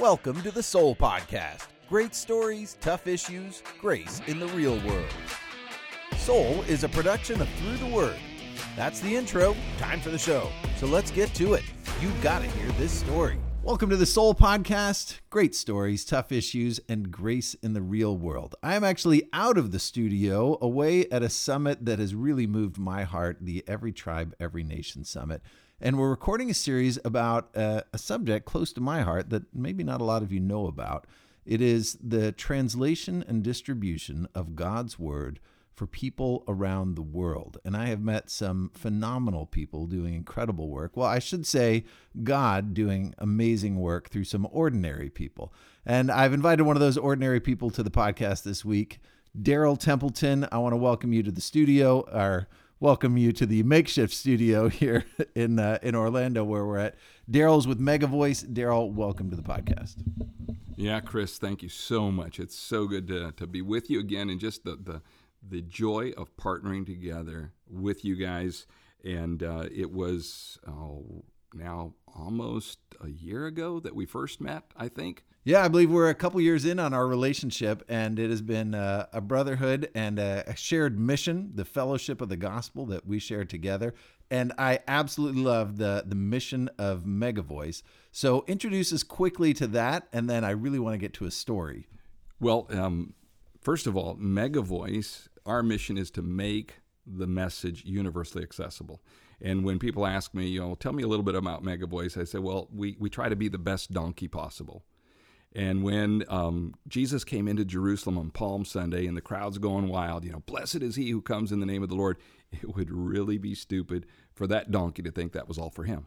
Welcome to the Soul Podcast. Great stories, tough issues, grace in the real world. Soul is a production of Through the Word. That's the intro. Time for the show. So let's get to it. You've got to hear this story. Welcome to the Soul Podcast. Great stories, tough issues, and grace in the real world. I am actually out of the studio, away at a summit that has really moved my heart the Every Tribe, Every Nation Summit. And we're recording a series about a, a subject close to my heart that maybe not a lot of you know about. It is the translation and distribution of God's Word for people around the world. And I have met some phenomenal people doing incredible work. Well, I should say, God doing amazing work through some ordinary people. And I've invited one of those ordinary people to the podcast this week, Daryl Templeton. I want to welcome you to the studio, or welcome you to the makeshift studio here in uh, in Orlando, where we're at. Daryl's with Mega Voice. Daryl, welcome to the podcast. Yeah, Chris, thank you so much. It's so good to, to be with you again and just the, the the joy of partnering together with you guys. And uh, it was oh, now almost a year ago that we first met, I think. Yeah, I believe we're a couple years in on our relationship, and it has been uh, a brotherhood and a shared mission, the fellowship of the gospel that we share together. And I absolutely love the the mission of Mega Voice. So introduce us quickly to that, and then I really want to get to a story. Well, um, first of all, Mega Voice our mission is to make the message universally accessible. And when people ask me, you know, tell me a little bit about Mega Voice, I say, well, we, we try to be the best donkey possible. And when um, Jesus came into Jerusalem on Palm Sunday and the crowd's going wild, you know, blessed is he who comes in the name of the Lord, it would really be stupid for that donkey to think that was all for him.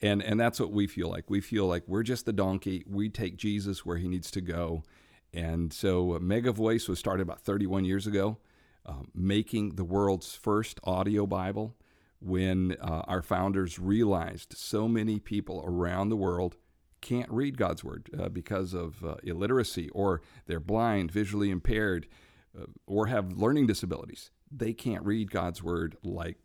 And, and that's what we feel like. We feel like we're just the donkey. We take Jesus where he needs to go. And so uh, Mega Voice was started about 31 years ago uh, making the world's first audio Bible when uh, our founders realized so many people around the world can't read God's Word uh, because of uh, illiteracy or they're blind, visually impaired, uh, or have learning disabilities. They can't read God's Word like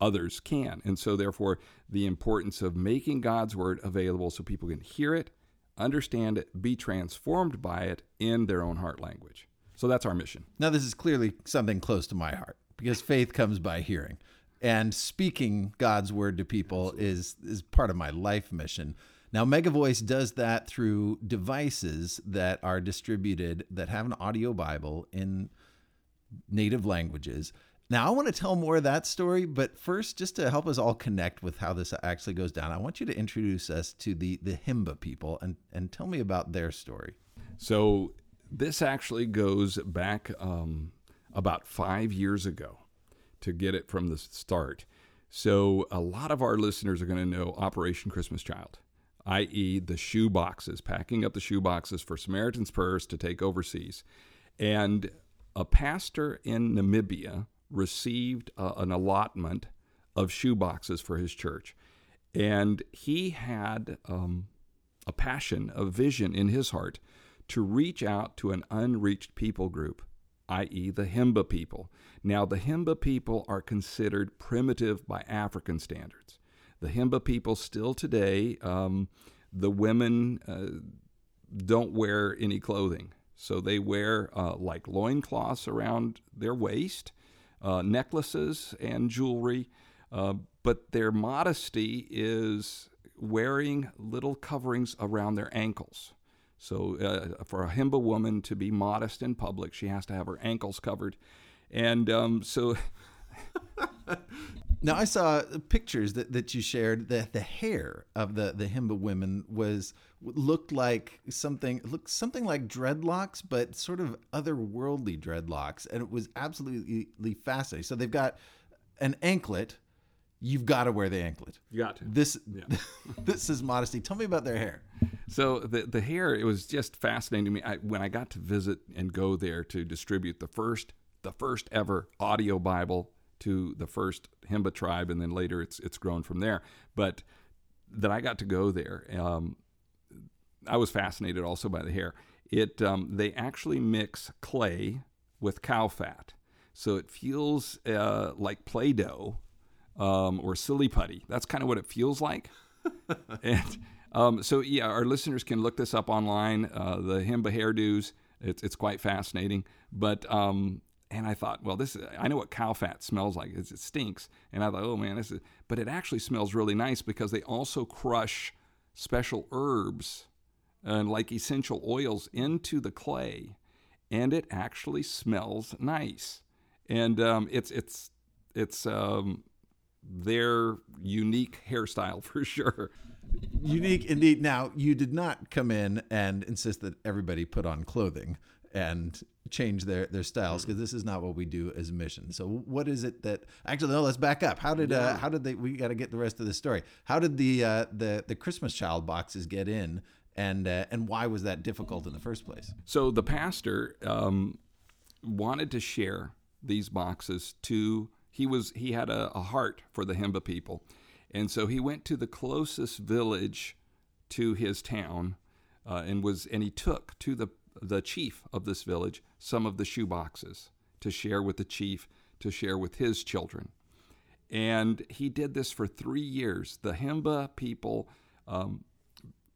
others can. And so, therefore, the importance of making God's Word available so people can hear it, understand it, be transformed by it in their own heart language. So that's our mission. Now, this is clearly something close to my heart because faith comes by hearing. And speaking God's word to people is, is part of my life mission. Now, MegaVoice does that through devices that are distributed that have an audio Bible in native languages. Now, I want to tell more of that story, but first, just to help us all connect with how this actually goes down, I want you to introduce us to the the Himba people and and tell me about their story. So, this actually goes back um, about five years ago to get it from the start. So, a lot of our listeners are going to know Operation Christmas Child, i.e., the shoe boxes, packing up the shoe boxes for Samaritan's Purse to take overseas. And a pastor in Namibia received uh, an allotment of shoe boxes for his church. And he had um, a passion, a vision in his heart to reach out to an unreached people group, i.e., the Himba people. Now, the Himba people are considered primitive by African standards. The Himba people still today, um, the women uh, don't wear any clothing. So they wear uh, like loincloths around their waist, uh, necklaces, and jewelry. Uh, but their modesty is wearing little coverings around their ankles. So, uh, for a Himba woman to be modest in public, she has to have her ankles covered. And um, so. now, I saw pictures that, that you shared that the hair of the, the Himba women was looked like something looked something like dreadlocks, but sort of otherworldly dreadlocks, and it was absolutely fascinating. So they've got an anklet. You've got to wear the anklet. You got to. This yeah. this is modesty. Tell me about their hair. So the the hair, it was just fascinating to me. I, when I got to visit and go there to distribute the first the first ever audio Bible to the first Himba tribe, and then later it's it's grown from there. But that I got to go there, um, I was fascinated also by the hair. It um, they actually mix clay with cow fat, so it feels uh, like Play-Doh um, or silly putty. That's kind of what it feels like. and Um, so yeah, our listeners can look this up online. Uh, the Himba hairdos. It's it's quite fascinating. But um, and I thought, well, this is, I know what cow fat smells like. It's, it stinks. And I thought, oh man, this is. But it actually smells really nice because they also crush special herbs and like essential oils into the clay, and it actually smells nice. And um, it's it's it's um, their unique hairstyle for sure. Unique indeed. Now, you did not come in and insist that everybody put on clothing and change their their styles because this is not what we do as a mission. So, what is it that actually? No, let's back up. How did uh, how did they? We got to get the rest of the story. How did the uh, the the Christmas child boxes get in, and uh, and why was that difficult in the first place? So the pastor um, wanted to share these boxes to. He was he had a, a heart for the Himba people, and so he went to the closest village to his town, uh, and was and he took to the the chief of this village some of the shoe boxes to share with the chief to share with his children, and he did this for three years. The Himba people. Um,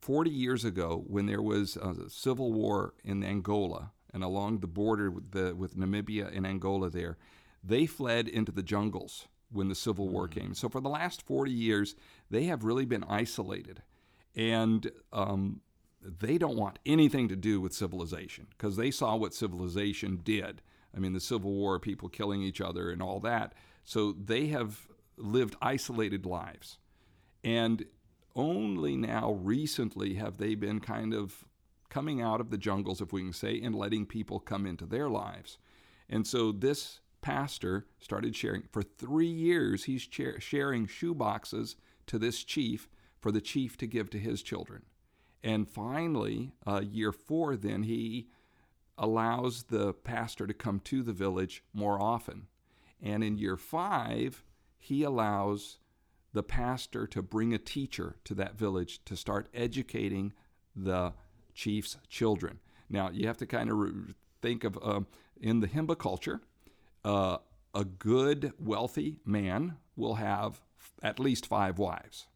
40 years ago, when there was a civil war in Angola and along the border with, the, with Namibia and Angola, there, they fled into the jungles when the Civil War mm. came. So for the last 40 years, they have really been isolated. And um, they don't want anything to do with civilization because they saw what civilization did. I mean, the Civil War, people killing each other and all that. So they have lived isolated lives. And only now recently have they been kind of coming out of the jungles, if we can say, and letting people come into their lives. And so this pastor started sharing. For three years, he's sharing shoe boxes to this chief for the chief to give to his children. And finally, uh, year four, then he allows the pastor to come to the village more often. And in year five, he allows the pastor to bring a teacher to that village to start educating the chief's children. Now, you have to kind of re- think of um, in the Himba culture, uh, a good, wealthy man will have f- at least five wives.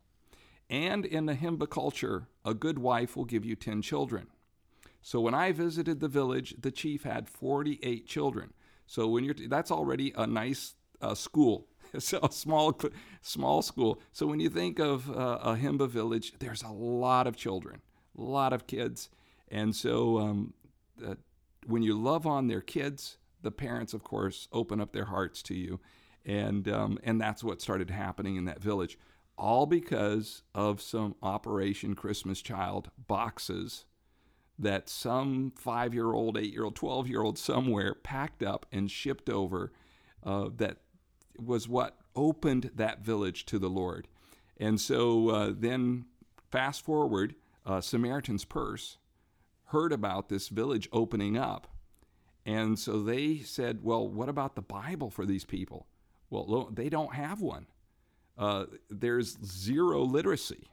And in the Himba culture, a good wife will give you 10 children. So when I visited the village, the chief had 48 children. So when you're t- that's already a nice uh, school so a small small school. So when you think of uh, a Himba village, there's a lot of children, a lot of kids, and so um, uh, when you love on their kids, the parents, of course, open up their hearts to you, and um, and that's what started happening in that village, all because of some Operation Christmas Child boxes that some five year old, eight year old, 12 year old somewhere packed up and shipped over uh, that was what opened that village to the Lord. And so uh, then, fast forward, uh, Samaritan's Purse heard about this village opening up. And so they said, Well, what about the Bible for these people? Well, they don't have one. Uh, there's zero literacy.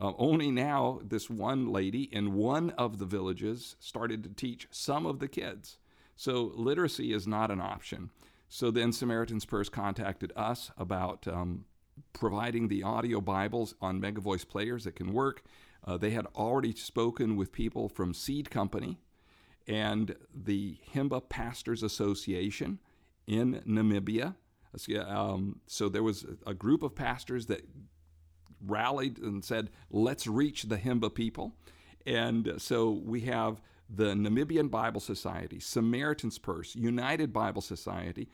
Uh, only now, this one lady in one of the villages started to teach some of the kids. So, literacy is not an option. So then Samaritan's Purse contacted us about um, providing the audio Bibles on Megavoice players that can work. Uh, they had already spoken with people from Seed Company and the Himba Pastors Association in Namibia. Um, so there was a group of pastors that rallied and said, let's reach the Himba people. And so we have the Namibian Bible Society, Samaritan's Purse, United Bible Society,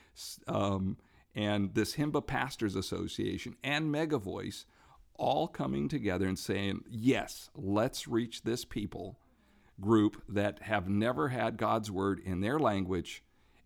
um, and this Himba Pastors Association and Mega Voice all coming together and saying, yes, let's reach this people group that have never had God's word in their language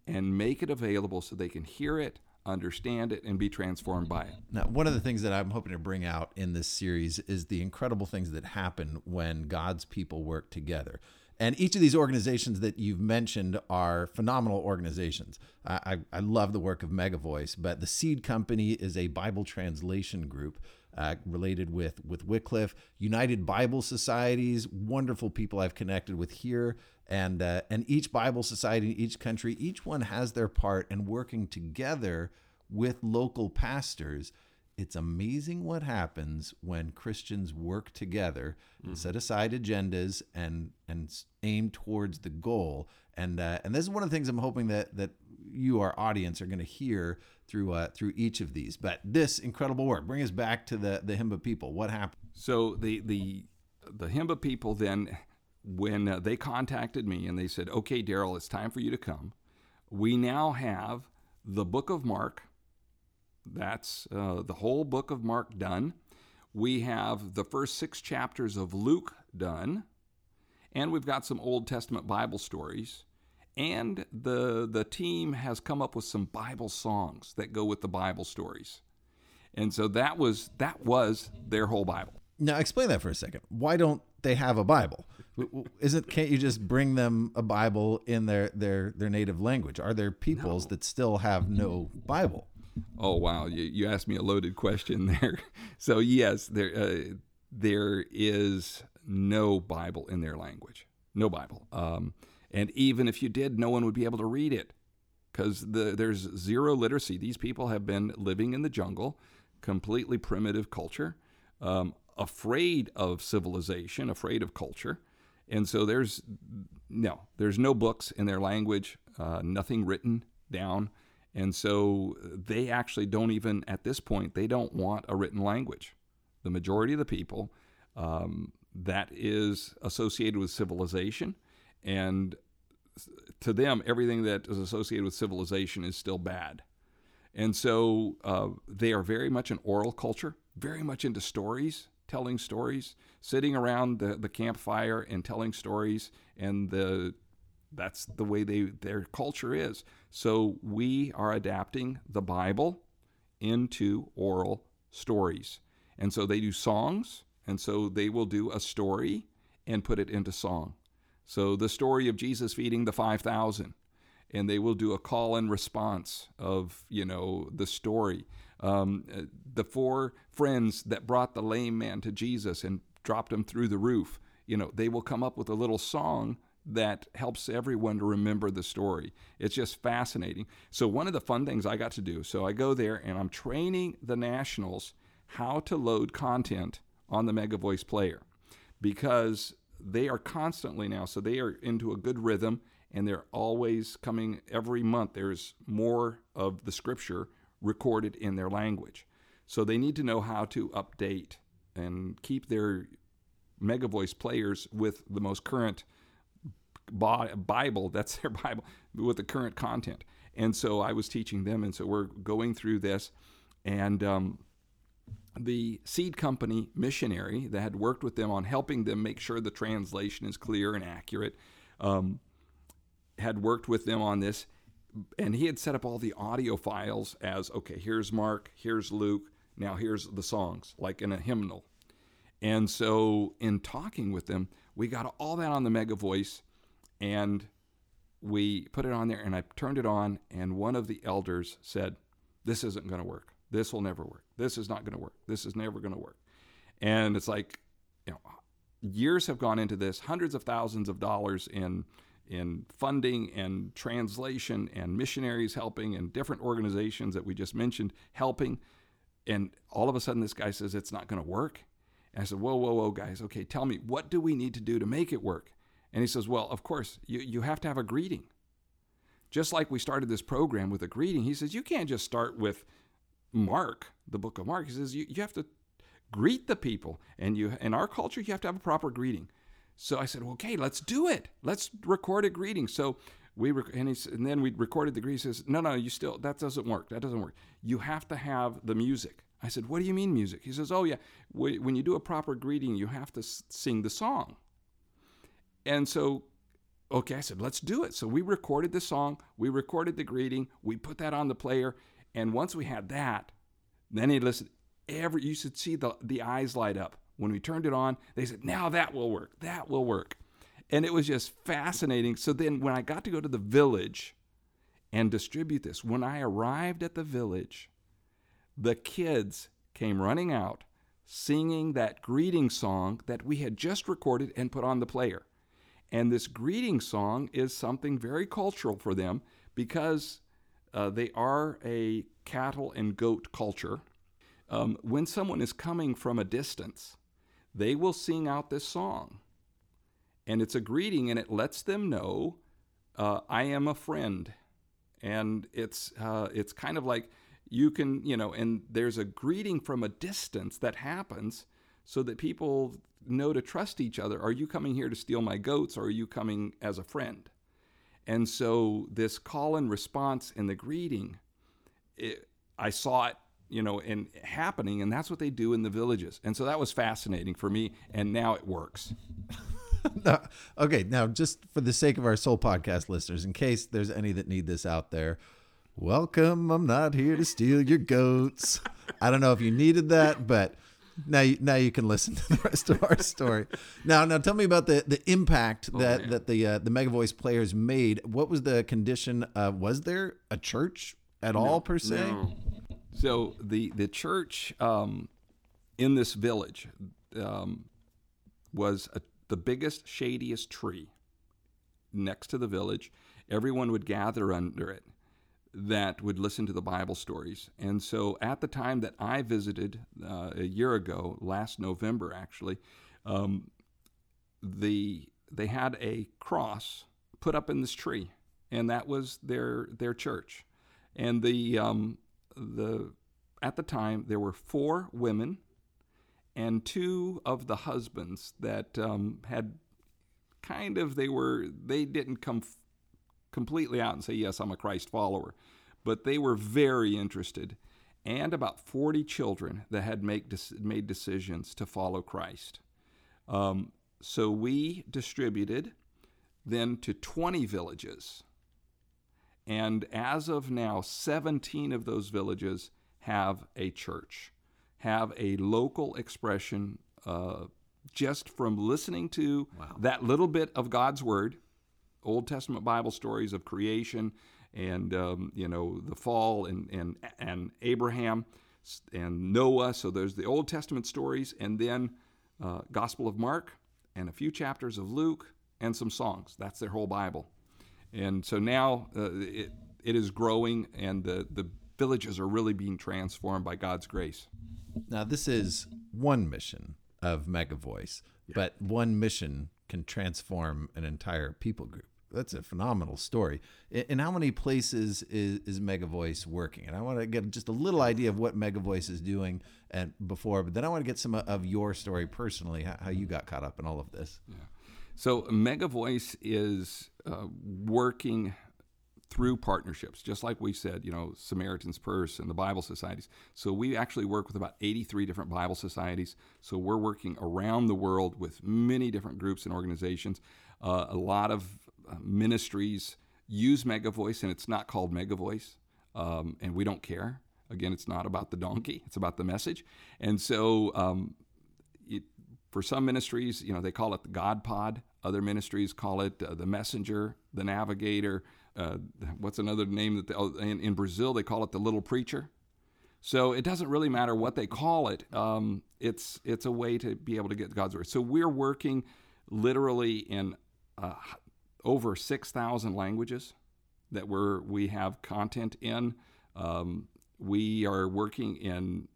and make it available so they can hear it, understand it, and be transformed by it. Now, one of the things that I'm hoping to bring out in this series is the incredible things that happen when God's people work together. And each of these organizations that you've mentioned are phenomenal organizations. I, I, love the work of Megavoice, but the Seed Company is a Bible translation group uh, related with with Wycliffe. United Bible Societies, wonderful people I've connected with here, and uh, and each Bible society in each country, each one has their part in working together with local pastors it's amazing what happens when Christians work together and set aside agendas and and aim towards the goal. And uh, and this is one of the things I'm hoping that that you, our audience, are going to hear through uh, through each of these. But this incredible work, bring us back to the the Himba people. What happened? So the the the Himba people then, when uh, they contacted me and they said, "Okay, Daryl, it's time for you to come," we now have the Book of Mark. That's uh, the whole Book of Mark done. We have the first six chapters of Luke done, and we've got some Old Testament Bible stories. And the the team has come up with some Bible songs that go with the Bible stories. And so that was that was their whole Bible. Now, explain that for a second. Why don't they have a Bible? Isn't can't you just bring them a Bible in their their their native language? Are there peoples that still have no Bible? Oh wow, you, you asked me a loaded question there. So yes, there uh, there is no Bible in their language, no Bible. Um, and even if you did, no one would be able to read it because the, there's zero literacy. These people have been living in the jungle, completely primitive culture, um, afraid of civilization, afraid of culture, and so there's no there's no books in their language, uh, nothing written down. And so they actually don't even, at this point, they don't want a written language. The majority of the people, um, that is associated with civilization. And to them, everything that is associated with civilization is still bad. And so uh, they are very much an oral culture, very much into stories, telling stories, sitting around the, the campfire and telling stories. And the that's the way they their culture is. So we are adapting the Bible into oral stories. And so they do songs, and so they will do a story and put it into song. So the story of Jesus feeding the 5,000, and they will do a call and response of, you know, the story. Um, uh, the four friends that brought the lame man to Jesus and dropped him through the roof, you know, they will come up with a little song that helps everyone to remember the story. It's just fascinating. So, one of the fun things I got to do, so I go there and I'm training the nationals how to load content on the Mega Voice player because they are constantly now, so they are into a good rhythm and they're always coming every month. There's more of the scripture recorded in their language. So, they need to know how to update and keep their Mega Voice players with the most current Bible, that's their Bible, with the current content. And so I was teaching them, and so we're going through this. And um, the seed company missionary that had worked with them on helping them make sure the translation is clear and accurate um, had worked with them on this. And he had set up all the audio files as okay, here's Mark, here's Luke, now here's the songs, like in a hymnal. And so, in talking with them, we got all that on the Mega Voice and we put it on there and I turned it on and one of the elders said, "This isn't going to work. This will never work. This is not going to work. This is never going to work." And it's like, you know, years have gone into this, hundreds of thousands of dollars in in funding and translation and missionaries helping and different organizations that we just mentioned helping and all of a sudden this guy says it's not going to work. And I said, "Whoa, whoa, whoa, guys. Okay, tell me what do we need to do to make it work?" And he says, Well, of course, you, you have to have a greeting. Just like we started this program with a greeting, he says, You can't just start with Mark, the book of Mark. He says, You, you have to greet the people. And you in our culture, you have to have a proper greeting. So I said, Okay, let's do it. Let's record a greeting. So we rec- and, and then we recorded the greeting. He says, No, no, you still, that doesn't work. That doesn't work. You have to have the music. I said, What do you mean music? He says, Oh, yeah. When you do a proper greeting, you have to sing the song. And so, okay, I said, let's do it. So we recorded the song, we recorded the greeting, we put that on the player. And once we had that, then he listened. Every you should see the the eyes light up when we turned it on. They said, "Now that will work. That will work," and it was just fascinating. So then, when I got to go to the village and distribute this, when I arrived at the village, the kids came running out, singing that greeting song that we had just recorded and put on the player. And this greeting song is something very cultural for them because uh, they are a cattle and goat culture. um, when someone is coming from a distance, they will sing out this song. And it's a greeting, and it lets them know, uh, I am a friend. And it's, uh, it's kind of like you can, you know, and there's a greeting from a distance that happens so that people know to trust each other. Are you coming here to steal my goats, or are you coming as a friend? And so this call and response and the greeting, it, I saw it you know, and happening, and that's what they do in the villages. And so that was fascinating for me, and now it works. no, okay, now just for the sake of our Soul Podcast listeners, in case there's any that need this out there, welcome. I'm not here to steal your goats. I don't know if you needed that, but now you, now you can listen to the rest of our story. Now, now tell me about the the impact that that the uh, the Mega Voice players made. What was the condition? Uh, was there a church at no, all per se? No. So the the church um, in this village um, was a, the biggest, shadiest tree next to the village. Everyone would gather under it that would listen to the Bible stories. And so at the time that I visited uh, a year ago, last November actually, um, the they had a cross put up in this tree, and that was their their church. And the um, the at the time there were four women and two of the husbands that um, had kind of they were they didn't come f- completely out and say yes I'm a Christ follower, but they were very interested, and about 40 children that had make made decisions to follow Christ. Um, so we distributed then to 20 villages and as of now, 17 of those villages have a church, have a local expression uh, just from listening to wow. that little bit of God's Word, Old Testament Bible stories of creation and, um, you know, the fall and, and, and Abraham and Noah. So there's the Old Testament stories and then uh, Gospel of Mark and a few chapters of Luke and some songs. That's their whole Bible. And so now uh, it, it is growing, and the, the villages are really being transformed by God's grace. Now, this is one mission of Mega Voice, yeah. but one mission can transform an entire people group. That's a phenomenal story. In how many places is, is Mega Voice working? And I want to get just a little idea of what Mega Voice is doing and before, but then I want to get some of your story personally, how you got caught up in all of this. Yeah. So Mega Voice is uh, working through partnerships, just like we said, you know, Samaritan's Purse and the Bible societies. So we actually work with about 83 different Bible societies. So we're working around the world with many different groups and organizations. Uh, a lot of uh, ministries use Mega Voice, and it's not called Mega Voice, um, and we don't care. Again, it's not about the donkey; it's about the message. And so, um, it, for some ministries, you know, they call it the God Pod. Other ministries call it uh, the messenger, the navigator. Uh, what's another name that they, oh, in, in, Brazil they call it the little preacher. So it doesn't really matter what they call it. Um, it's it's a way to be able to get God's word. So we're working literally in uh, over six thousand languages that we're we have content in. Um, we are working in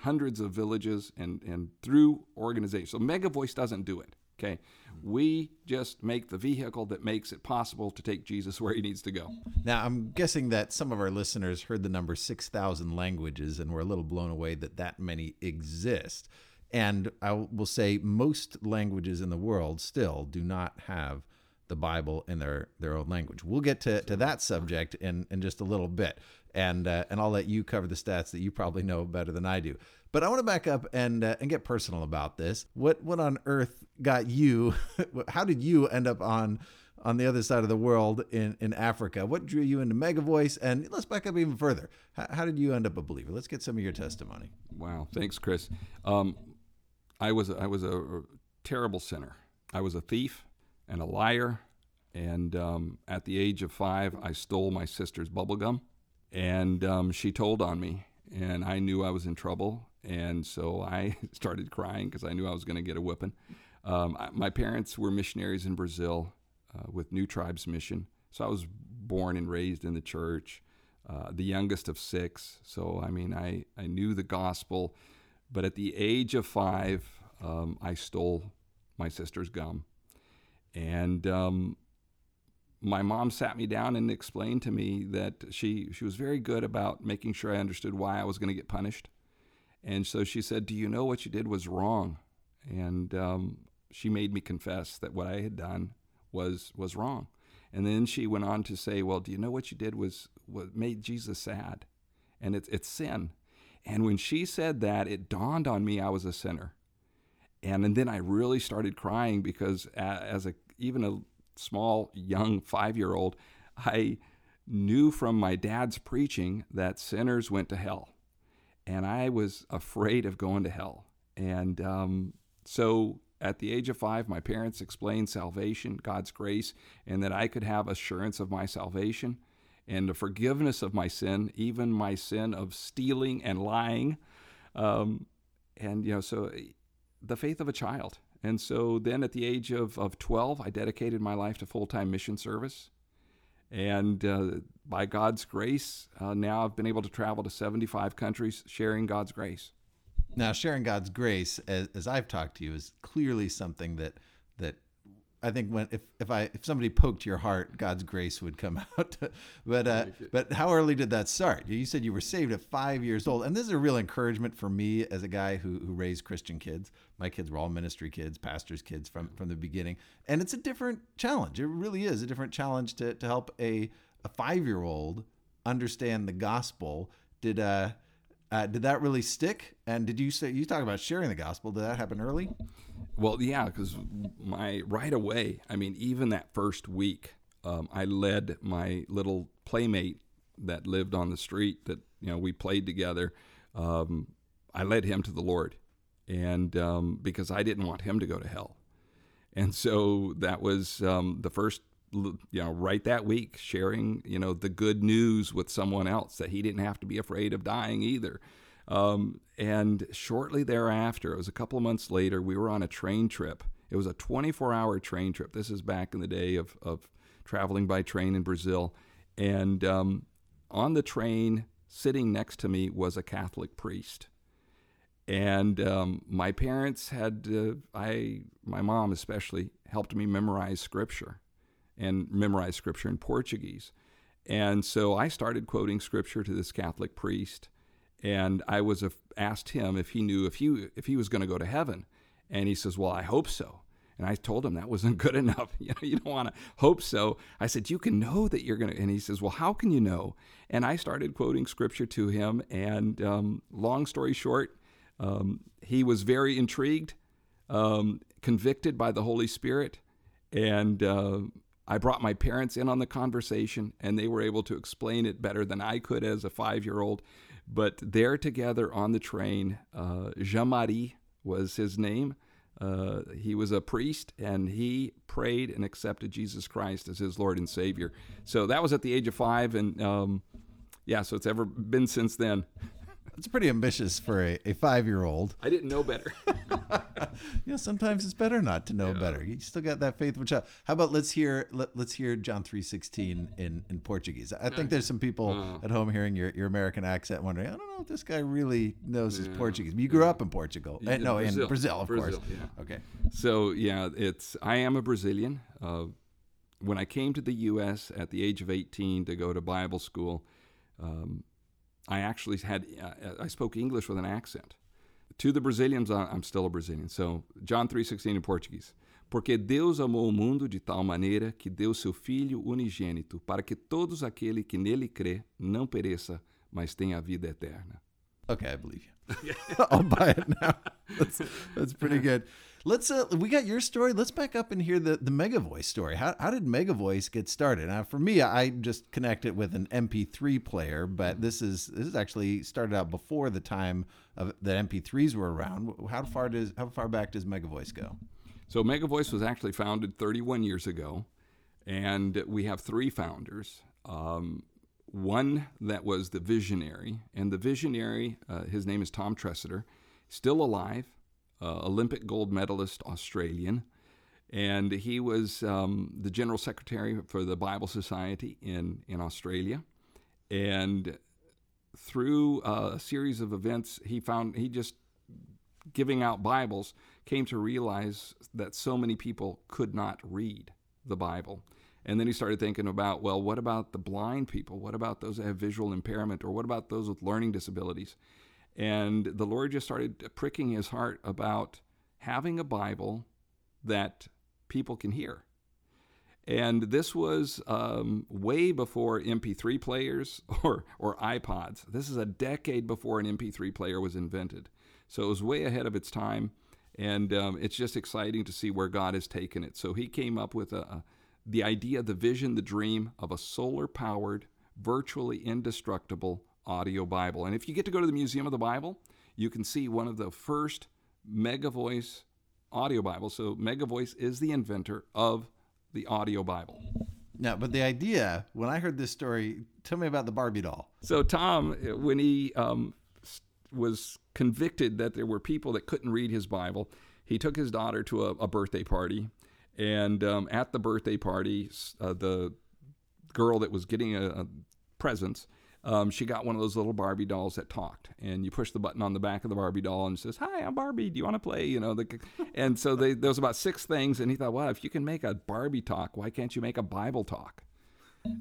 hundreds of villages and and through organizations. So Mega Voice doesn't do it. Okay. We just make the vehicle that makes it possible to take Jesus where he needs to go. Now, I'm guessing that some of our listeners heard the number 6,000 languages and were a little blown away that that many exist. And I will say most languages in the world still do not have the Bible in their, their own language. We'll get to, to that subject in, in just a little bit. And, uh, and I'll let you cover the stats that you probably know better than I do. But I want to back up and uh, and get personal about this. What what on earth got you? how did you end up on on the other side of the world in in Africa? What drew you into Mega Voice? And let's back up even further. How, how did you end up a believer? Let's get some of your testimony. Wow, thanks, Chris. Um, I was I was a terrible sinner. I was a thief and a liar. And um, at the age of five, I stole my sister's bubble gum, and um, she told on me, and I knew I was in trouble and so I started crying because I knew I was going to get a whipping. Um, I, my parents were missionaries in Brazil uh, with New Tribes Mission, so I was born and raised in the church. uh, the youngest of six. So, I mean, I, I knew the gospel. But at the age of five, um, I stole my sister's gum. And um, my mom sat me down and explained to me that she, she was very good about making sure I understood why I was going to get punished. And so she said, Do you know what you did was wrong? And um, she made me confess that what I had done was, was wrong. And then she went on to say, Well, do you know what you did was what made Jesus sad? And it's, it's sin. And when she said that, it dawned on me I was a sinner. And, and then I really started crying because as a even a small young five year old, I knew from my dad's preaching that sinners went to hell, and I was afraid of going to hell. And um, so at the age of five, my parents explained salvation, God's grace, and that I could have assurance of my salvation and the forgiveness of my sin, even my sin of stealing and lying. Um, and, you know, so the faith of a child. And so then at the age of, of 12, I dedicated my life to full time mission service. And uh, by God's grace, uh, now I've been able to travel to 75 countries sharing God's grace. Now, sharing God's grace, as, as I've talked to you, is clearly something that that I think when if, if I if somebody poked your heart, God's grace would come out. but uh, but how early did that start? You said you were saved at five years old, and this is a real encouragement for me as a guy who who raised Christian kids. My kids were all ministry kids, pastors' kids from from the beginning, and it's a different challenge. It really is a different challenge to to help a a five year old understand the gospel. Did uh, uh did that really stick? And did you say you talk about sharing the gospel? Did that happen early? Well, yeah, because my right away, I mean, even that first week, um, I led my little playmate that lived on the street that you know we played together. Um, I led him to the Lord, and um, because I didn't want him to go to hell, and so that was um, the first you know right that week sharing you know the good news with someone else that he didn't have to be afraid of dying either um, and shortly thereafter, it was a couple of months later, we were on a train trip. It was a 24 hour train trip. This is back in the day of, of traveling by train in Brazil. And um, on the train, sitting next to me was a Catholic priest. And um, my parents had, uh, I, my mom especially, helped me memorize scripture and memorize scripture in Portuguese. And so I started quoting scripture to this Catholic priest and I was asked him if he knew if he if he was going to go to heaven, and he says, "Well, I hope so." And I told him that wasn't good enough. You know, you don't want to hope so. I said, "You can know that you're going to." And he says, "Well, how can you know?" And I started quoting scripture to him. And um, long story short, um, he was very intrigued, um, convicted by the Holy Spirit, and. Uh, I brought my parents in on the conversation, and they were able to explain it better than I could as a five year old. But there together on the train, uh, Jean Marie was his name. Uh, he was a priest and he prayed and accepted Jesus Christ as his Lord and Savior. So that was at the age of five. And um, yeah, so it's ever been since then. It's pretty ambitious for a, a five year old. I didn't know better. yeah, sometimes it's better not to know yeah. better. You still got that faithful child. How about let's hear let, us hear John three sixteen in in Portuguese. I think there's some people uh, at home hearing your, your American accent wondering, I don't know if this guy really knows yeah, his Portuguese. You grew yeah. up in Portugal, uh, no, Brazil. in Brazil, of Brazil, course. Yeah. Okay. So yeah, it's I am a Brazilian. Uh, when I came to the U.S. at the age of 18 to go to Bible school. Um, I actually had uh, I spoke English with an accent. To the Brazilians, I'm still a Brazilian. So John 3:16 in Portuguese. Porque Deus amou o mundo de tal maneira que deu seu Filho unigênito, para que todos aquele que nele crê não pereça, mas tenha a vida eterna. Okay, I believe you. I'll buy it now. That's, that's pretty good. Let's uh, we got your story. Let's back up and hear the the Mega Voice story. How how did Mega Voice get started? Now, for me, I just connect it with an MP3 player, but this is this is actually started out before the time of that MP3s were around. How far does how far back does Mega Voice go? So Mega Voice was actually founded 31 years ago, and we have three founders. Um, one that was the visionary, and the visionary, uh, his name is Tom Tresidder, still alive uh, Olympic gold medalist Australian. And he was um, the general secretary for the Bible Society in, in Australia. And through a series of events, he found he just giving out Bibles came to realize that so many people could not read the Bible. And then he started thinking about, well, what about the blind people? What about those that have visual impairment? Or what about those with learning disabilities? And the Lord just started pricking his heart about having a Bible that people can hear. And this was um, way before MP3 players or, or iPods. This is a decade before an MP3 player was invented. So it was way ahead of its time. And um, it's just exciting to see where God has taken it. So he came up with a, a the idea, the vision, the dream of a solar powered, virtually indestructible audio Bible. And if you get to go to the Museum of the Bible, you can see one of the first Mega Voice audio Bibles. So Mega Voice is the inventor of the audio Bible. No, but the idea, when I heard this story, tell me about the Barbie doll. So Tom, when he um, was convicted that there were people that couldn't read his Bible, he took his daughter to a, a birthday party. And um, at the birthday party, uh, the girl that was getting a, a presents, um, she got one of those little Barbie dolls that talked, and you push the button on the back of the Barbie doll and says, "Hi, I'm Barbie. Do you want to play?" You know, the, and so they, there was about six things, and he thought, "Well, if you can make a Barbie talk, why can't you make a Bible talk?"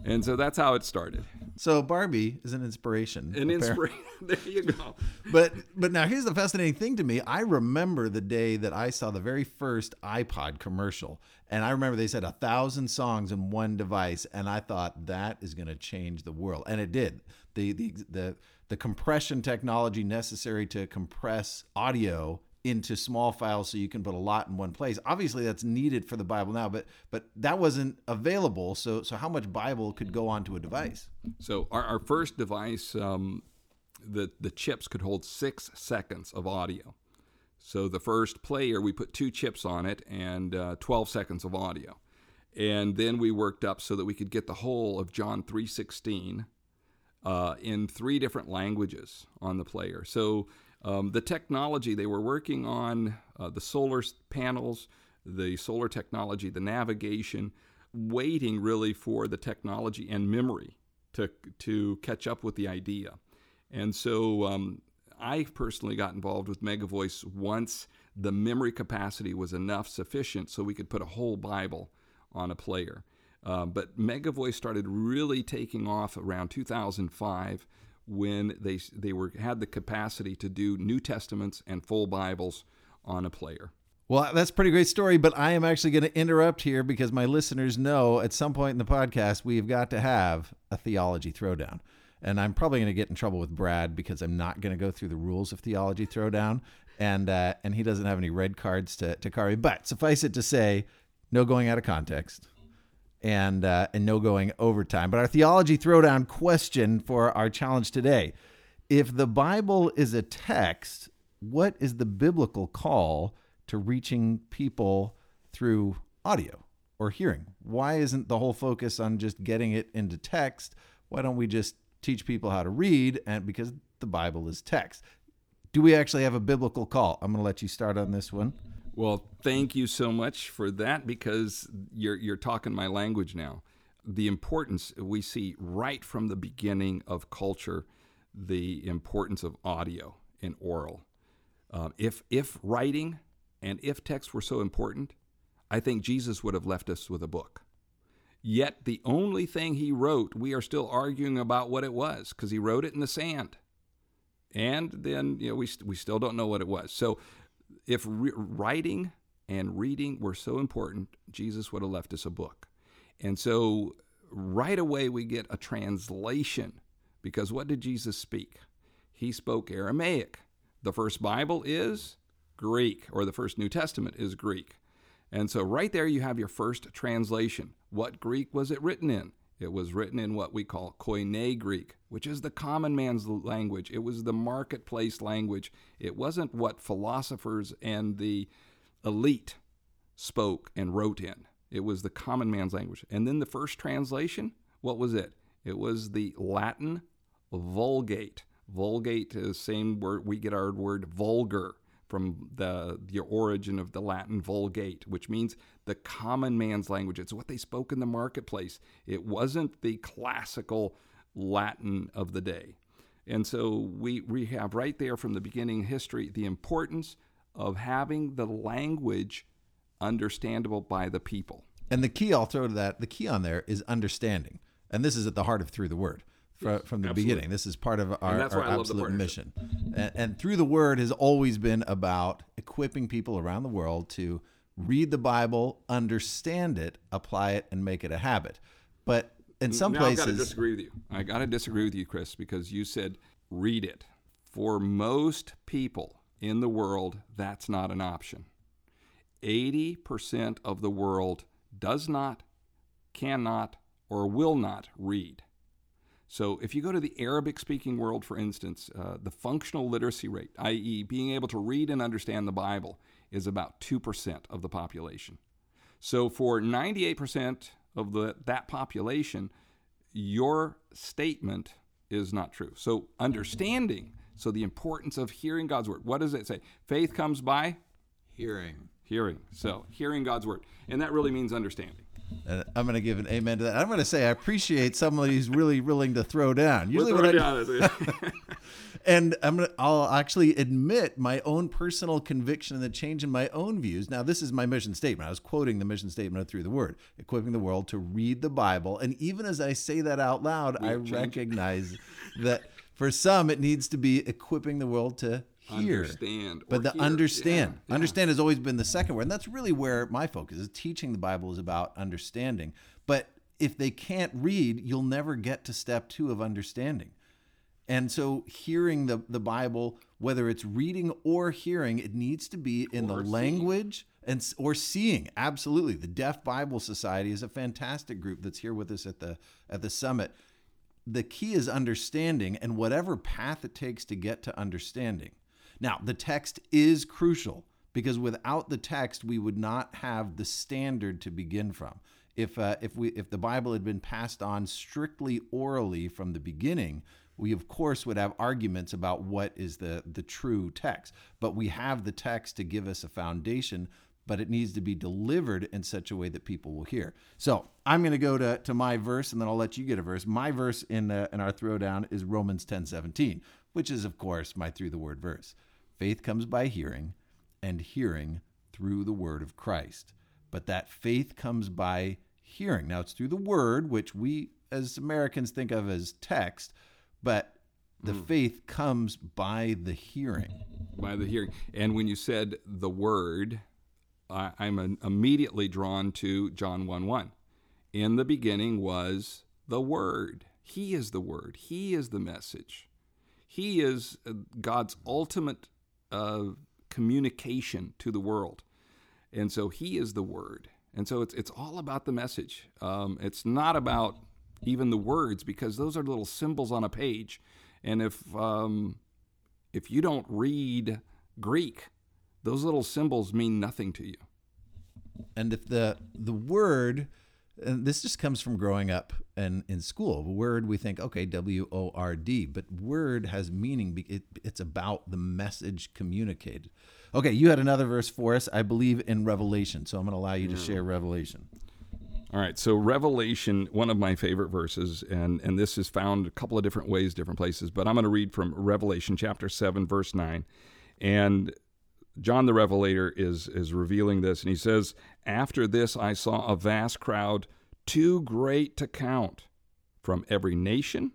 And so that's how it started. So Barbie is an inspiration. An inspiration. there you go. but but now here's the fascinating thing to me. I remember the day that I saw the very first iPod commercial, and I remember they said a thousand songs in one device, and I thought that is going to change the world, and it did. The the the the compression technology necessary to compress audio into small files so you can put a lot in one place. Obviously, that's needed for the Bible now, but but that wasn't available. So so how much Bible could go onto a device? So our, our first device, um, the the chips could hold six seconds of audio. So the first player, we put two chips on it and uh, 12 seconds of audio, and then we worked up so that we could get the whole of John 3:16 uh, in three different languages on the player. So um, the technology they were working on, uh, the solar panels, the solar technology, the navigation, waiting really for the technology and memory to, to catch up with the idea. And so um, I personally got involved with MegaVoice once the memory capacity was enough, sufficient, so we could put a whole Bible on a player. Uh, but MegaVoice started really taking off around 2005 when they they were had the capacity to do New Testaments and full Bibles on a player. Well, that's pretty great story, but I am actually going to interrupt here because my listeners know at some point in the podcast we've got to have a theology throwdown. And I'm probably going to get in trouble with Brad because I'm not going to go through the rules of theology throwdown, and uh, and he doesn't have any red cards to to carry. But suffice it to say, no going out of context and uh, and no going overtime. But our theology throwdown question for our challenge today: If the Bible is a text, what is the biblical call to reaching people through audio or hearing? Why isn't the whole focus on just getting it into text? Why don't we just teach people how to read? And because the Bible is text, do we actually have a biblical call? I'm going to let you start on this one. Well, thank you so much for that because you're you're talking my language now. The importance we see right from the beginning of culture, the importance of audio and oral. Uh, if if writing and if text were so important, I think Jesus would have left us with a book. Yet the only thing he wrote, we are still arguing about what it was because he wrote it in the sand. And then you know we we still don't know what it was. So if re- writing and reading were so important, Jesus would have left us a book. And so right away we get a translation because what did Jesus speak? He spoke Aramaic. The first Bible is Greek, or the first New Testament is Greek. And so right there you have your first translation. What Greek was it written in? It was written in what we call Koine Greek, which is the common man's language. It was the marketplace language. It wasn't what philosophers and the elite spoke and wrote in. It was the common man's language. And then the first translation, what was it? It was the Latin Vulgate. Vulgate is the same word we get our word vulgar from the the origin of the Latin Vulgate, which means the common man's language. It's what they spoke in the marketplace. It wasn't the classical Latin of the day. And so we, we have right there from the beginning history the importance of having the language understandable by the people. And the key, I'll throw to that, the key on there is understanding. And this is at the heart of Through the Word from, from the absolutely. beginning. This is part of our, our why I love the absolute mission. And, and Through the Word has always been about equipping people around the world to read the Bible, understand it, apply it, and make it a habit. But in some now I've got to places, disagree with you. I got to disagree with you, Chris, because you said read it. For most people in the world, that's not an option. 80% of the world does not, cannot, or will not read. So, if you go to the Arabic speaking world, for instance, uh, the functional literacy rate, i.e., being able to read and understand the Bible, is about 2% of the population. So, for 98% of the, that population, your statement is not true. So, understanding, so the importance of hearing God's word. What does it say? Faith comes by hearing. hearing. So, hearing God's word. And that really means understanding. And I'm going to give an amen to that. I'm going to say I appreciate somebody who's really willing to throw down. Usually, We'll when throw I, down. and I'm gonna, I'll actually admit my own personal conviction and the change in my own views. Now, this is my mission statement. I was quoting the mission statement of Through the Word, equipping the world to read the Bible. And even as I say that out loud, I have changed. recognize that for some it needs to be equipping the world to hear. Understand But the understand. Yeah, yeah. Understand has always been the second word. And that's really where my focus is. Teaching the Bible is about understanding. But if they can't read, you'll never get to step two of understanding. And so hearing the, the Bible, whether it's reading or hearing, it needs to be in the seeing. language and or seeing. Absolutely. The Deaf Bible Society is a fantastic group that's here with us at the at the summit. The key is understanding and whatever path it takes to get to understanding. Now, the text is crucial because without the text we would not have the standard to begin from. If uh, if we if the Bible had been passed on strictly orally from the beginning, we of course would have arguments about what is the the true text. But we have the text to give us a foundation, but it needs to be delivered in such a way that people will hear. So I'm going to go to, to my verse, and then I'll let you get a verse. My verse in uh, in our throwdown is Romans 10:17, which is of course my through the word verse. Faith comes by hearing, and hearing through the word of Christ. But that faith comes by hearing. Now it's through the word, which we as Americans think of as text, but the faith comes by the hearing. by the hearing. And when you said the word, I, I'm an- immediately drawn to John 1 1. In the beginning was the Word. He is the Word. He is the message. He is uh, God's ultimate uh, communication to the world. And so He is the Word. And so it's, it's all about the message. Um, it's not about even the words because those are little symbols on a page. And if um, if you don't read Greek, those little symbols mean nothing to you. And if the the word, and this just comes from growing up and in school, word we think okay W O R D, but word has meaning. It, it's about the message communicated. Okay, you had another verse for us, I believe, in Revelation. So I'm going to allow you to share Revelation. All right, so Revelation, one of my favorite verses, and, and this is found a couple of different ways, different places, but I'm going to read from Revelation chapter 7, verse 9. And John the Revelator is, is revealing this, and he says, After this I saw a vast crowd, too great to count, from every nation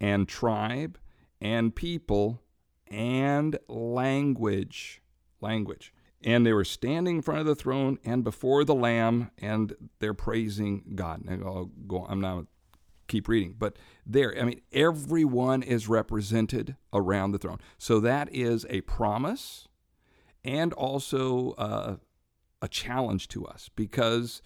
and tribe and people and language. Language. And they were standing in front of the throne and before the Lamb, and they're praising God. And I'll go. I'm not keep reading, but there. I mean, everyone is represented around the throne. So that is a promise, and also uh, a challenge to us because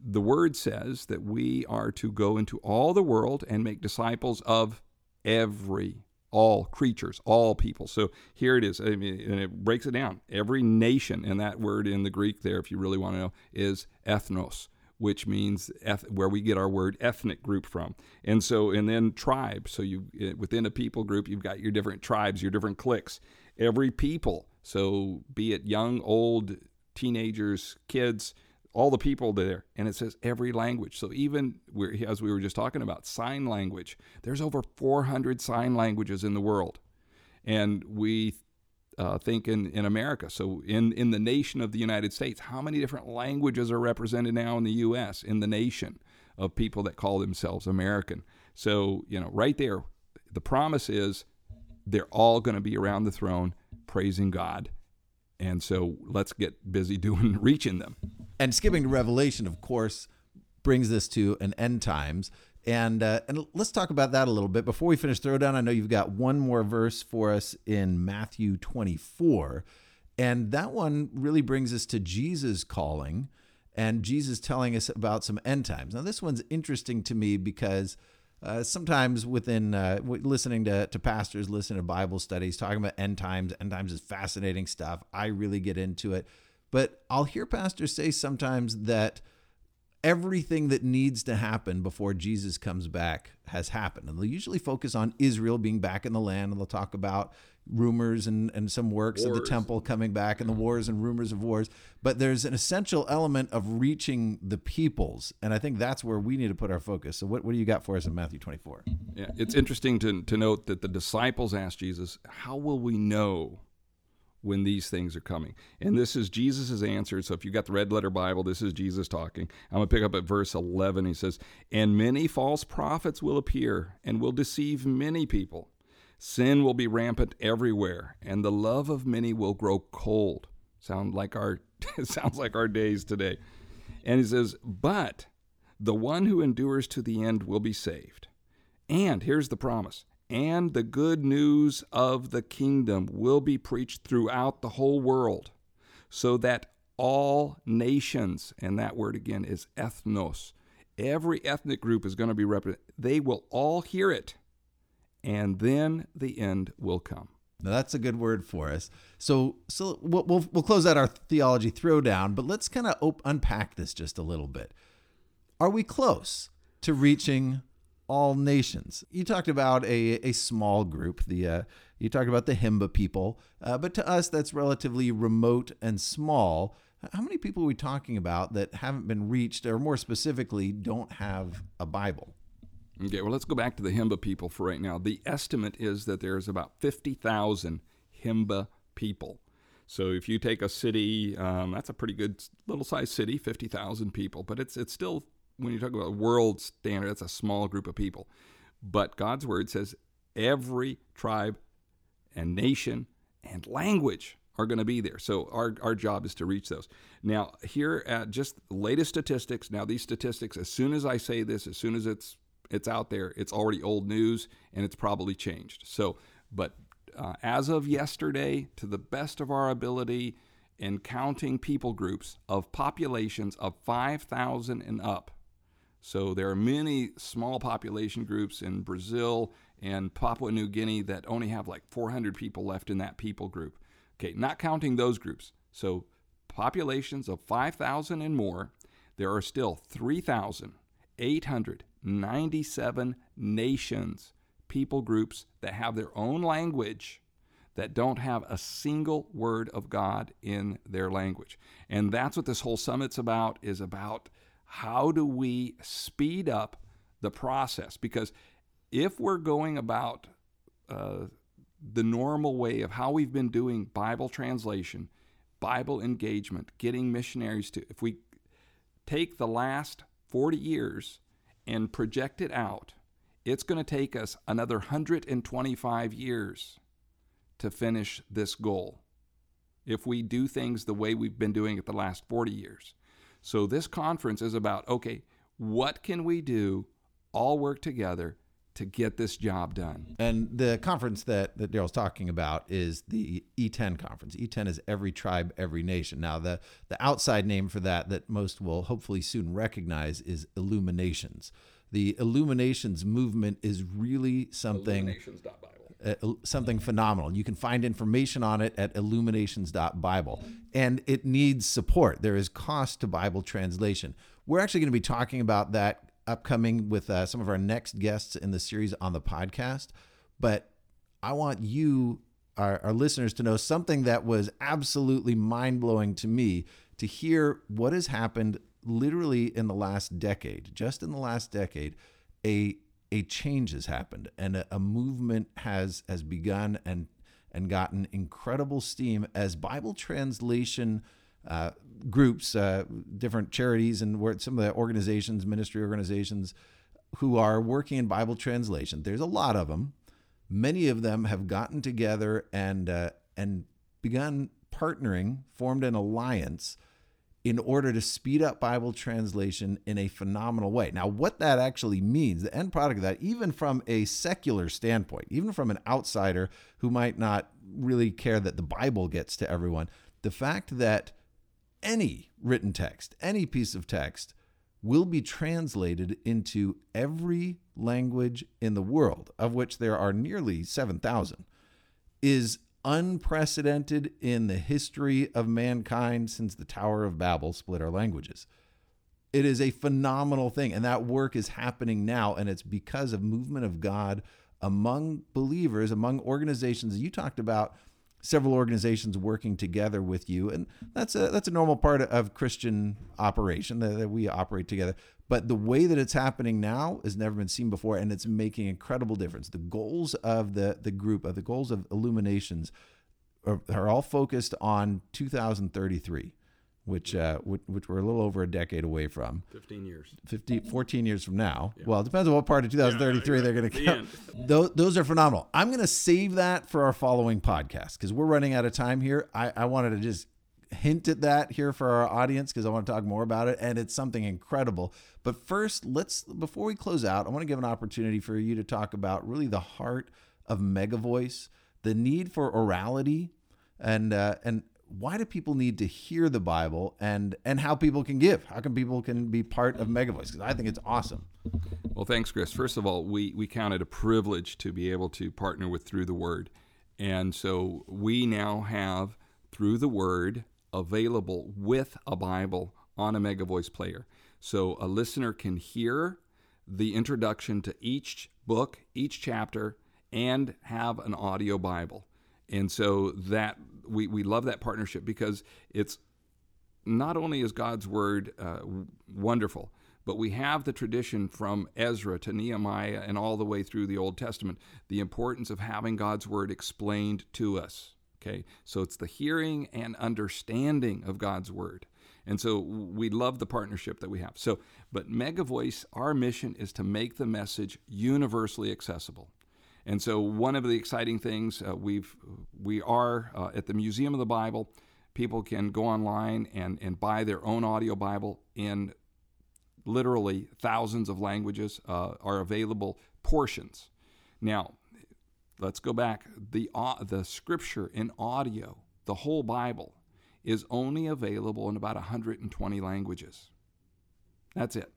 the word says that we are to go into all the world and make disciples of every all creatures all people. So here it is. I mean, and it breaks it down. Every nation and that word in the greek there if you really want to know is ethnos which means eth- where we get our word ethnic group from. And so and then tribe so you eh, within a people group you've got your different tribes your different cliques. Every people. So be it young old teenagers kids all the people there, and it says every language. So even as we were just talking about sign language, there's over 400 sign languages in the world, and we uh, think in, in America. So in in the nation of the United States, how many different languages are represented now in the U.S. in the nation of people that call themselves American? So you know, right there, the promise is they're all going to be around the throne praising God. And so let's get busy doing reaching them. And skipping to Revelation, of course, brings this to an end times. And uh, and let's talk about that a little bit before we finish throwdown. I know you've got one more verse for us in Matthew 24, and that one really brings us to Jesus calling and Jesus telling us about some end times. Now this one's interesting to me because uh, sometimes within uh, listening to, to pastors, listening to Bible studies, talking about end times, end times is fascinating stuff. I really get into it. But I'll hear pastors say sometimes that everything that needs to happen before Jesus comes back has happened. And they'll usually focus on Israel being back in the land, and they'll talk about rumors and, and some works wars. of the temple coming back and the mm-hmm. wars and rumors of wars. But there's an essential element of reaching the peoples. And I think that's where we need to put our focus. So, what, what do you got for us in Matthew 24? Yeah, it's interesting to, to note that the disciples asked Jesus, How will we know? when these things are coming. And this is Jesus' answer. So if you got the red letter Bible, this is Jesus talking. I'm going to pick up at verse 11. He says, And many false prophets will appear and will deceive many people. Sin will be rampant everywhere, and the love of many will grow cold. Sound like our sounds like our days today. And he says, "But the one who endures to the end will be saved." And here's the promise. And the good news of the kingdom will be preached throughout the whole world, so that all nations, and that word again is ethnos, every ethnic group is going to be represented. They will all hear it and then the end will come. Now that's a good word for us. So, so we'll we'll, we'll close out our theology throwdown, but let's kind of op- unpack this just a little bit. Are we close to reaching all nations? You talked about a a small group. The uh, you talked about the Himba people, uh, but to us that's relatively remote and small. How many people are we talking about that haven't been reached, or more specifically, don't have a Bible? Okay, well, let's go back to the Himba people for right now. The estimate is that there's about 50,000 Himba people. So if you take a city, um, that's a pretty good little sized city, 50,000 people, but it's, it's still, when you talk about world standard, that's a small group of people. But God's word says every tribe and nation and language are going to be there. So our, our job is to reach those. Now, here at just latest statistics, now these statistics, as soon as I say this, as soon as it's it's out there. It's already old news and it's probably changed. So, but uh, as of yesterday, to the best of our ability, in counting people groups of populations of 5,000 and up. So there are many small population groups in Brazil and Papua New Guinea that only have like 400 people left in that people group. Okay, not counting those groups. So populations of 5,000 and more, there are still 3,800 97 nations, people groups that have their own language that don't have a single word of God in their language. And that's what this whole summit's about is about how do we speed up the process because if we're going about uh, the normal way of how we've been doing Bible translation, Bible engagement, getting missionaries to, if we take the last 40 years and project it out, it's going to take us another 125 years to finish this goal if we do things the way we've been doing it the last 40 years. So, this conference is about okay, what can we do, all work together to get this job done? And the conference that, that Daryl's talking about is the E10 conference. E10 is every tribe, every nation. Now, the, the outside name for that, that most will hopefully soon recognize, is Illuminations. The Illuminations movement is really something. Uh, something phenomenal. You can find information on it at illuminations.bible. And it needs support. There is cost to Bible translation. We're actually going to be talking about that upcoming with uh, some of our next guests in the series on the podcast. But I want you, our, our listeners, to know something that was absolutely mind blowing to me. to hear what has happened literally in the last decade, just in the last decade, a a change has happened and a, a movement has has begun and and gotten incredible steam as Bible translation uh, groups, uh, different charities, and where some of the organizations, ministry organizations, who are working in Bible translation. There's a lot of them. Many of them have gotten together and uh, and begun partnering, formed an alliance in order to speed up Bible translation in a phenomenal way. Now, what that actually means, the end product of that, even from a secular standpoint, even from an outsider who might not really care that the Bible gets to everyone, the fact that any written text, any piece of text, will be translated into every language in the world, of which there are nearly 7,000, is unprecedented in the history of mankind since the Tower of Babel split our languages. It is a phenomenal thing, and that work is happening now, and it's because of movement of God among believers, among organizations. You talked about several organizations working together with you, and that's a that's a normal part of Christian operation that, that we operate together. But the way that it's happening now has never been seen before, and it's making incredible difference. The goals of the the group, of the goals of Illuminations, are, are all focused on 2033, which uh, which, which we're a little over a decade away from. 15 years. 50, 14 years from now. Well, it depends on what part of 2033 Yeah, they're going to end. Those, those are phenomenal. I'm going to save that for our following podcast because we're running out of time here. I, I wanted to just hint at that here for our audience because I want to talk more about it, and it's something incredible. But first, let's before we close out, I want to give an opportunity for you to talk about really the heart of Mega Voice, the need for orality, and uh, and why do people need to hear the Bible, and and how people can give, how can people can be part of Mega Voice? Because I think it's awesome. Well, thanks, Chris. First of all, we, we count it a privilege to be able to partner with Through the Word. And so we now have Through the Word available with a Bible on a Mega Voice player. So a listener can hear the introduction to each book, each chapter, and have an audio Bible. And so that we, we love that partnership because it's not only is God's word uh, wonderful, but we have the tradition from Ezra to Nehemiah and all the way through the Old Testament, the importance of having God's word explained to us. Okay, so it's the hearing and understanding of God's word. And so we love the partnership that we have. So, but Mega Voice, our mission is to make the message universally accessible. And so, one of the exciting things uh, we've we are uh, at the Museum of the Bible. People can go online and and buy their own audio Bible in literally thousands of languages uh, are available portions. Now, let's go back. The au- the Scripture in audio, the whole Bible, is only available in about 120 languages. That's it,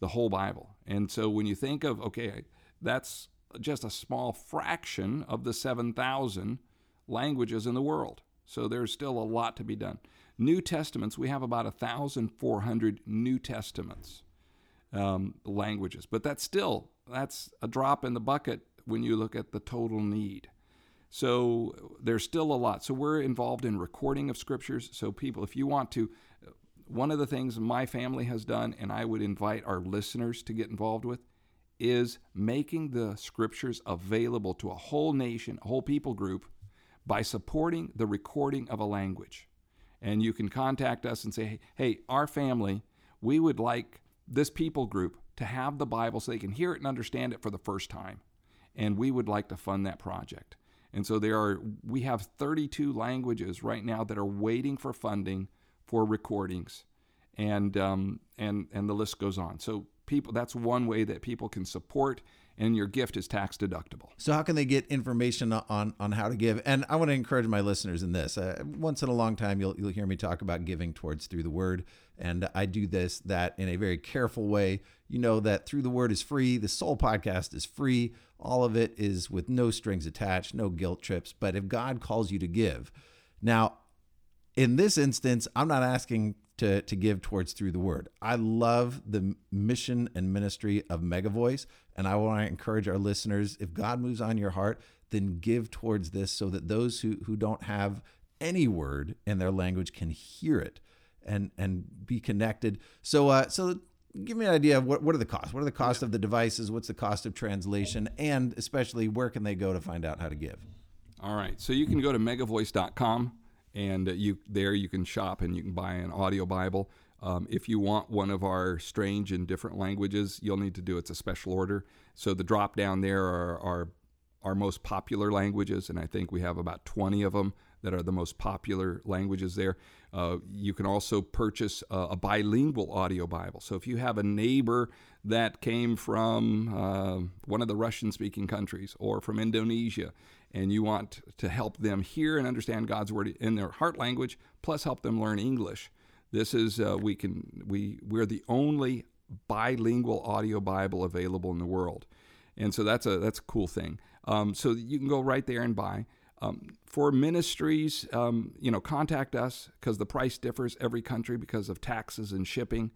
the whole Bible. And so when you think of okay, that's just a small fraction of the 7,000 languages in the world. So there's still a lot to be done. New Testaments, we have about 1,400 New Testaments um, languages, but that's still that's a drop in the bucket when you look at the total need. So there's still a lot. So we're involved in recording of scriptures. So people, if you want to, one of the things my family has done, and I would invite our listeners to get involved with, is making the scriptures available to a whole nation, a whole people group, by supporting the recording of a language. And you can contact us and say, hey, our family, we would like this people group to have the Bible so they can hear it and understand it for the first time. And we would like to fund that project. And so there are we have 32 languages right now that are waiting for funding for recordings, and um, and and the list goes on. So people, that's one way that people can support, and your gift is tax deductible. So how can they get information on on how to give? And I want to encourage my listeners in this. Uh, once in a long time, you'll you'll hear me talk about giving towards through the word, and I do this that in a very careful way. You know that through the word is free. The Sole Podcast is free. All of it is with no strings attached, no guilt trips. But if God calls you to give, now in this instance, I'm not asking to, to give towards through the word. I love the mission and ministry of Mega Voice, and I want to encourage our listeners if God moves on your heart, then give towards this so that those who, who don't have any word in their language can hear it and and be connected. So uh, so give me an idea of what, what are the costs? What are the costs of the devices? What's the cost of translation? And especially where can they go to find out how to give? All right. So you can go to megavoice.com and you there you can shop and you can buy an audio Bible. Um, if you want one of our strange and different languages, you'll need to do it's a special order. So the drop down there are, are our most popular languages, and I think we have about 20 of them that are the most popular languages there. Uh, you can also purchase a, a, bilingual audio Bible. So if you have a neighbor that came from uh, one of the Russian speaking countries or from Indonesia, and you want to help them hear and understand God's word in their heart language, plus help them learn English, this is uh, we can we we're the only bilingual audio Bible available in the world, and so that's a that's a cool thing. Um, so you can go right there and buy. Um, for ministries, um, you know, contact us because the price differs every country because of taxes and shipping.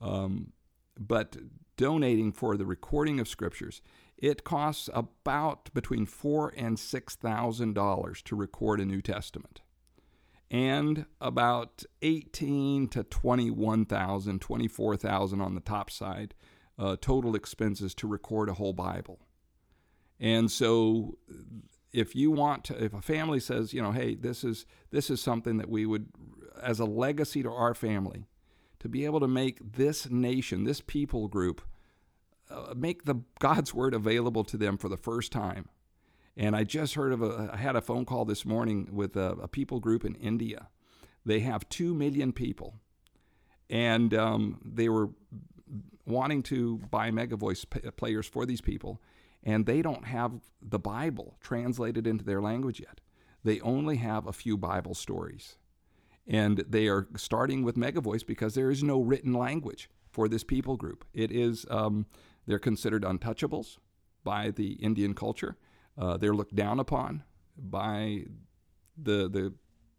Um, but donating for the recording of scriptures, it costs about between four and six thousand dollars to record a New Testament, and about eighteen to twenty-one thousand, twenty-four thousand on the top side, uh, total expenses to record a whole Bible. And so if you want to if a family says you know hey this is this is something that we would as a legacy to our family to be able to make this nation this people group uh, make the god's word available to them for the first time and i just heard of a i had a phone call this morning with a, a people group in india they have 2 million people and um, they were wanting to buy megavoice players for these people and they don't have the Bible translated into their language yet. They only have a few Bible stories. And they are starting with Megavoice because there is no written language for this people group. It is, um, they're considered untouchables by the Indian culture. Uh, they're looked down upon by the, the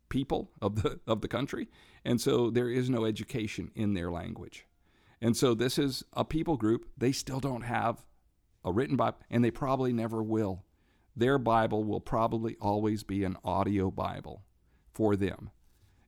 people of the, of the country. And so there is no education in their language. And so this is a people group. They still don't have a written Bible, and they probably never will. Their Bible will probably always be an audio Bible for them.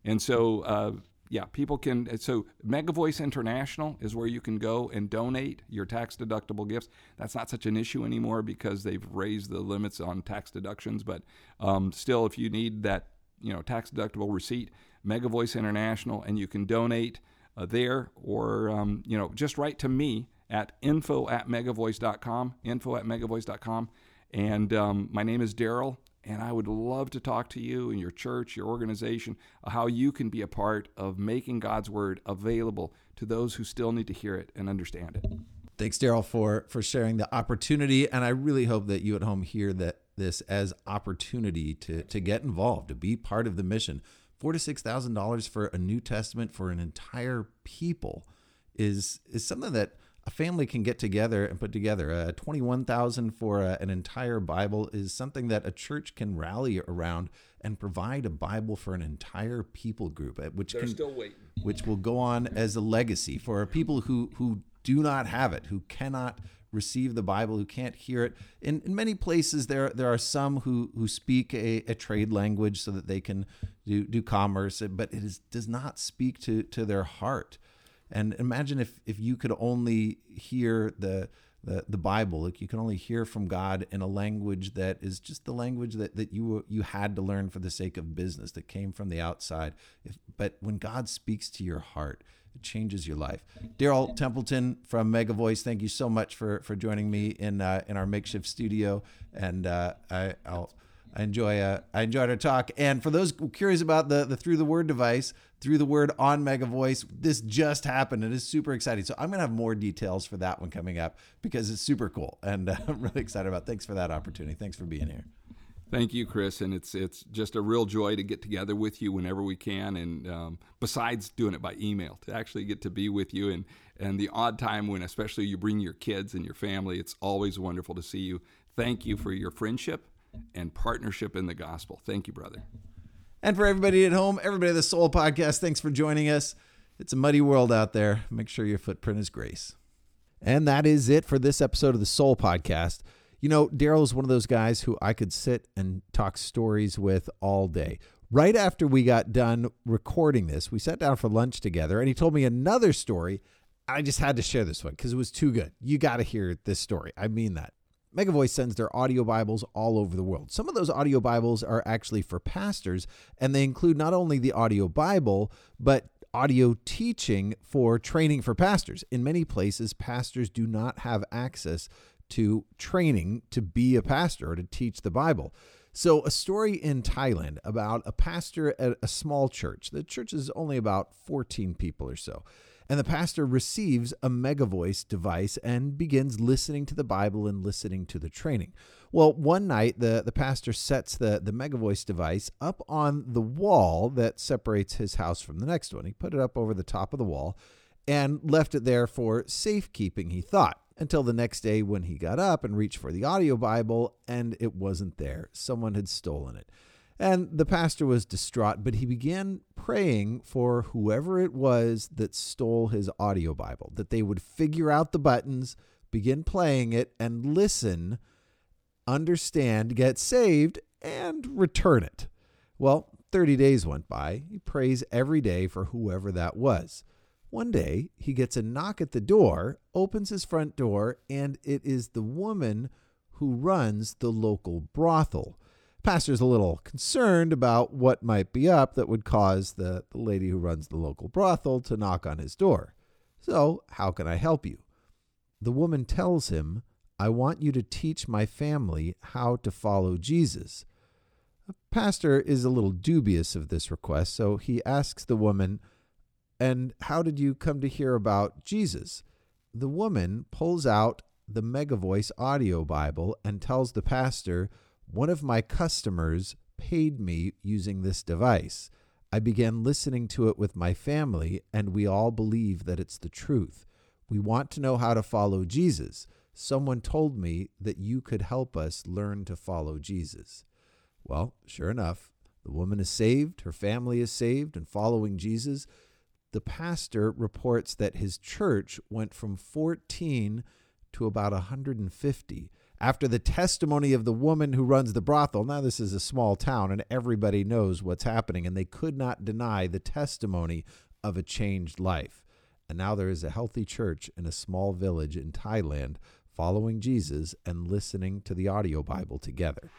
And so, uh, yeah, people can. So, Megavoice International is where you can go and donate your tax deductible gifts. That's not such an issue anymore because they've raised the limits on tax deductions. But um, still, if you need that, you know, tax deductible receipt, Megavoice International, and you can donate uh, there, or um, you know, just write to me at info at megavoice.com, info at megavoice.com. And um, my name is Daryl, and I would love to talk to you and your church, your organization, how you can be a part of making God's word available to those who still need to hear it and understand it. Thanks, Daryl, for for sharing the opportunity, and I really hope that you at home hear that this as opportunity to to get involved, to be part of the mission. Four to six thousand dollars for a New Testament for an entire people is is something that a family can get together and put together. Uh, 21,000 for a, an entire Bible is something that a church can rally around and provide a Bible for an entire people group, uh, which They're can, still waiting. which will go on as a legacy for people who who do not have it, who cannot receive the Bible, who can't hear it. In, in many places, there there are some who who speak a, a trade language so that they can do do commerce, but it is, does not speak to to their heart. And imagine if if you could only hear the the, the Bible, like you can only hear from God in a language that is just the language that, that you you had to learn for the sake of business that came from the outside. If, but when God speaks to your heart, it changes your life. Daryl Templeton from Mega Voice, thank you so much for for joining me in uh, in our makeshift studio, and uh, I, I'll I enjoy uh, I enjoyed our talk. And for those curious about the the through the word device, through the word on Mega Voice, this just happened. And It is super exciting. So I'm gonna have more details for that one coming up because it's super cool, and uh, I'm really excited about. It. Thanks for that opportunity. Thanks for being here. Thank you, Chris, and it's it's just a real joy to get together with you whenever we can. And um, besides doing it by email, to actually get to be with you, and and the odd time when, especially you bring your kids and your family, it's always wonderful to see you. Thank you for your friendship and partnership in the gospel. Thank you, brother. And for everybody at home, everybody at the Sole Podcast, thanks for joining us. It's a muddy world out there. Make sure your footprint is grace. And that is it for this episode of the Sole Podcast. You know, Daryl is one of those guys who I could sit and talk stories with all day. Right after we got done recording this, we sat down for lunch together and he told me another story. I just had to share this one because it was too good. You got to hear this story. I mean that. Megavoice sends their audio Bibles all over the world. Some of those audio Bibles are actually for pastors, and they include not only the audio Bible, but audio teaching for training for pastors. In many places, pastors do not have access to training to be a pastor or to teach the Bible. So, a story in Thailand about a pastor at a small church. The church is only about 14 people or so. And the pastor receives a megavoice device and begins listening to the Bible and listening to the training. Well, one night the, the pastor sets the, the megavoice device up on the wall that separates his house from the next one. He put it up over the top of the wall and left it there for safekeeping, he thought until the next day when he got up and reached for the audio Bible and it wasn't there. Someone had stolen it. And the pastor was distraught, but he began praying for whoever it was that stole his audio Bible, that they would figure out the buttons, begin playing it, and listen, understand, get saved, and return it. Well, 30 days went by. He prays every day for whoever that was. One day, he gets a knock at the door, opens his front door, and it is the woman who runs the local brothel. Pastor's a little concerned about what might be up that would cause the, the lady who runs the local brothel to knock on his door. So, how can I help you? The woman tells him, I want you to teach my family how to follow Jesus. The pastor is a little dubious of this request, so he asks the woman, and how did you come to hear about Jesus? The woman pulls out the Megavoice audio Bible and tells the pastor, One of my customers paid me using this device. I began listening to it with my family, and we all believe that it's the truth. We want to know how to follow Jesus. Someone told me that you could help us learn to follow Jesus. Well, sure enough, the woman is saved, her family is saved, and following Jesus the pastor reports that his church went from 14 to about 150 after the testimony of the woman who runs the brothel. Now, this is a small town and everybody knows what's happening, and they could not deny the testimony of a changed life. And now there is a healthy church in a small village in Thailand following Jesus and listening to the audio Bible together.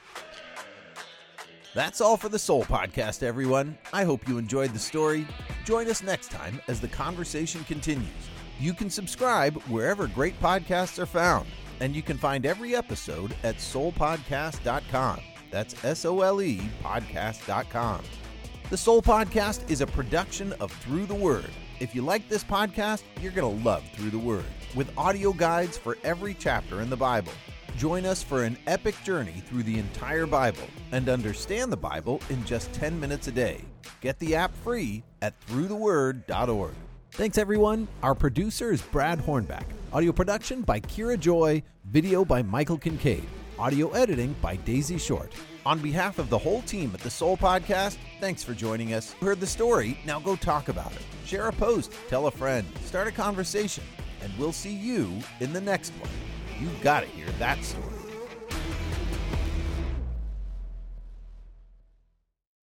That's all for the Sole Podcast, everyone. I hope you enjoyed the story. Join us next time as the conversation continues. You can subscribe wherever great podcasts are found, and you can find every episode at solepodcast.com. That's S O L E podcast.com. The Sole Podcast is a production of Through the Word. If you like this podcast, you're going to love Through the Word, with audio guides for every chapter in the Bible. Join us for an epic journey through the entire Bible and understand the Bible in just 10 minutes a day. Get the app free at throughtheword.org. Thanks, everyone. Our producer is Brad Hornback. Audio production by Kira Joy. Video by Michael Kincaid. Audio editing by Daisy Short. On behalf of the whole team at the Sole Podcast, thanks for joining us. You heard the story, now go talk about it. Share a post, tell a friend, start a conversation, and we'll see you in the next one. You gotta hear that story.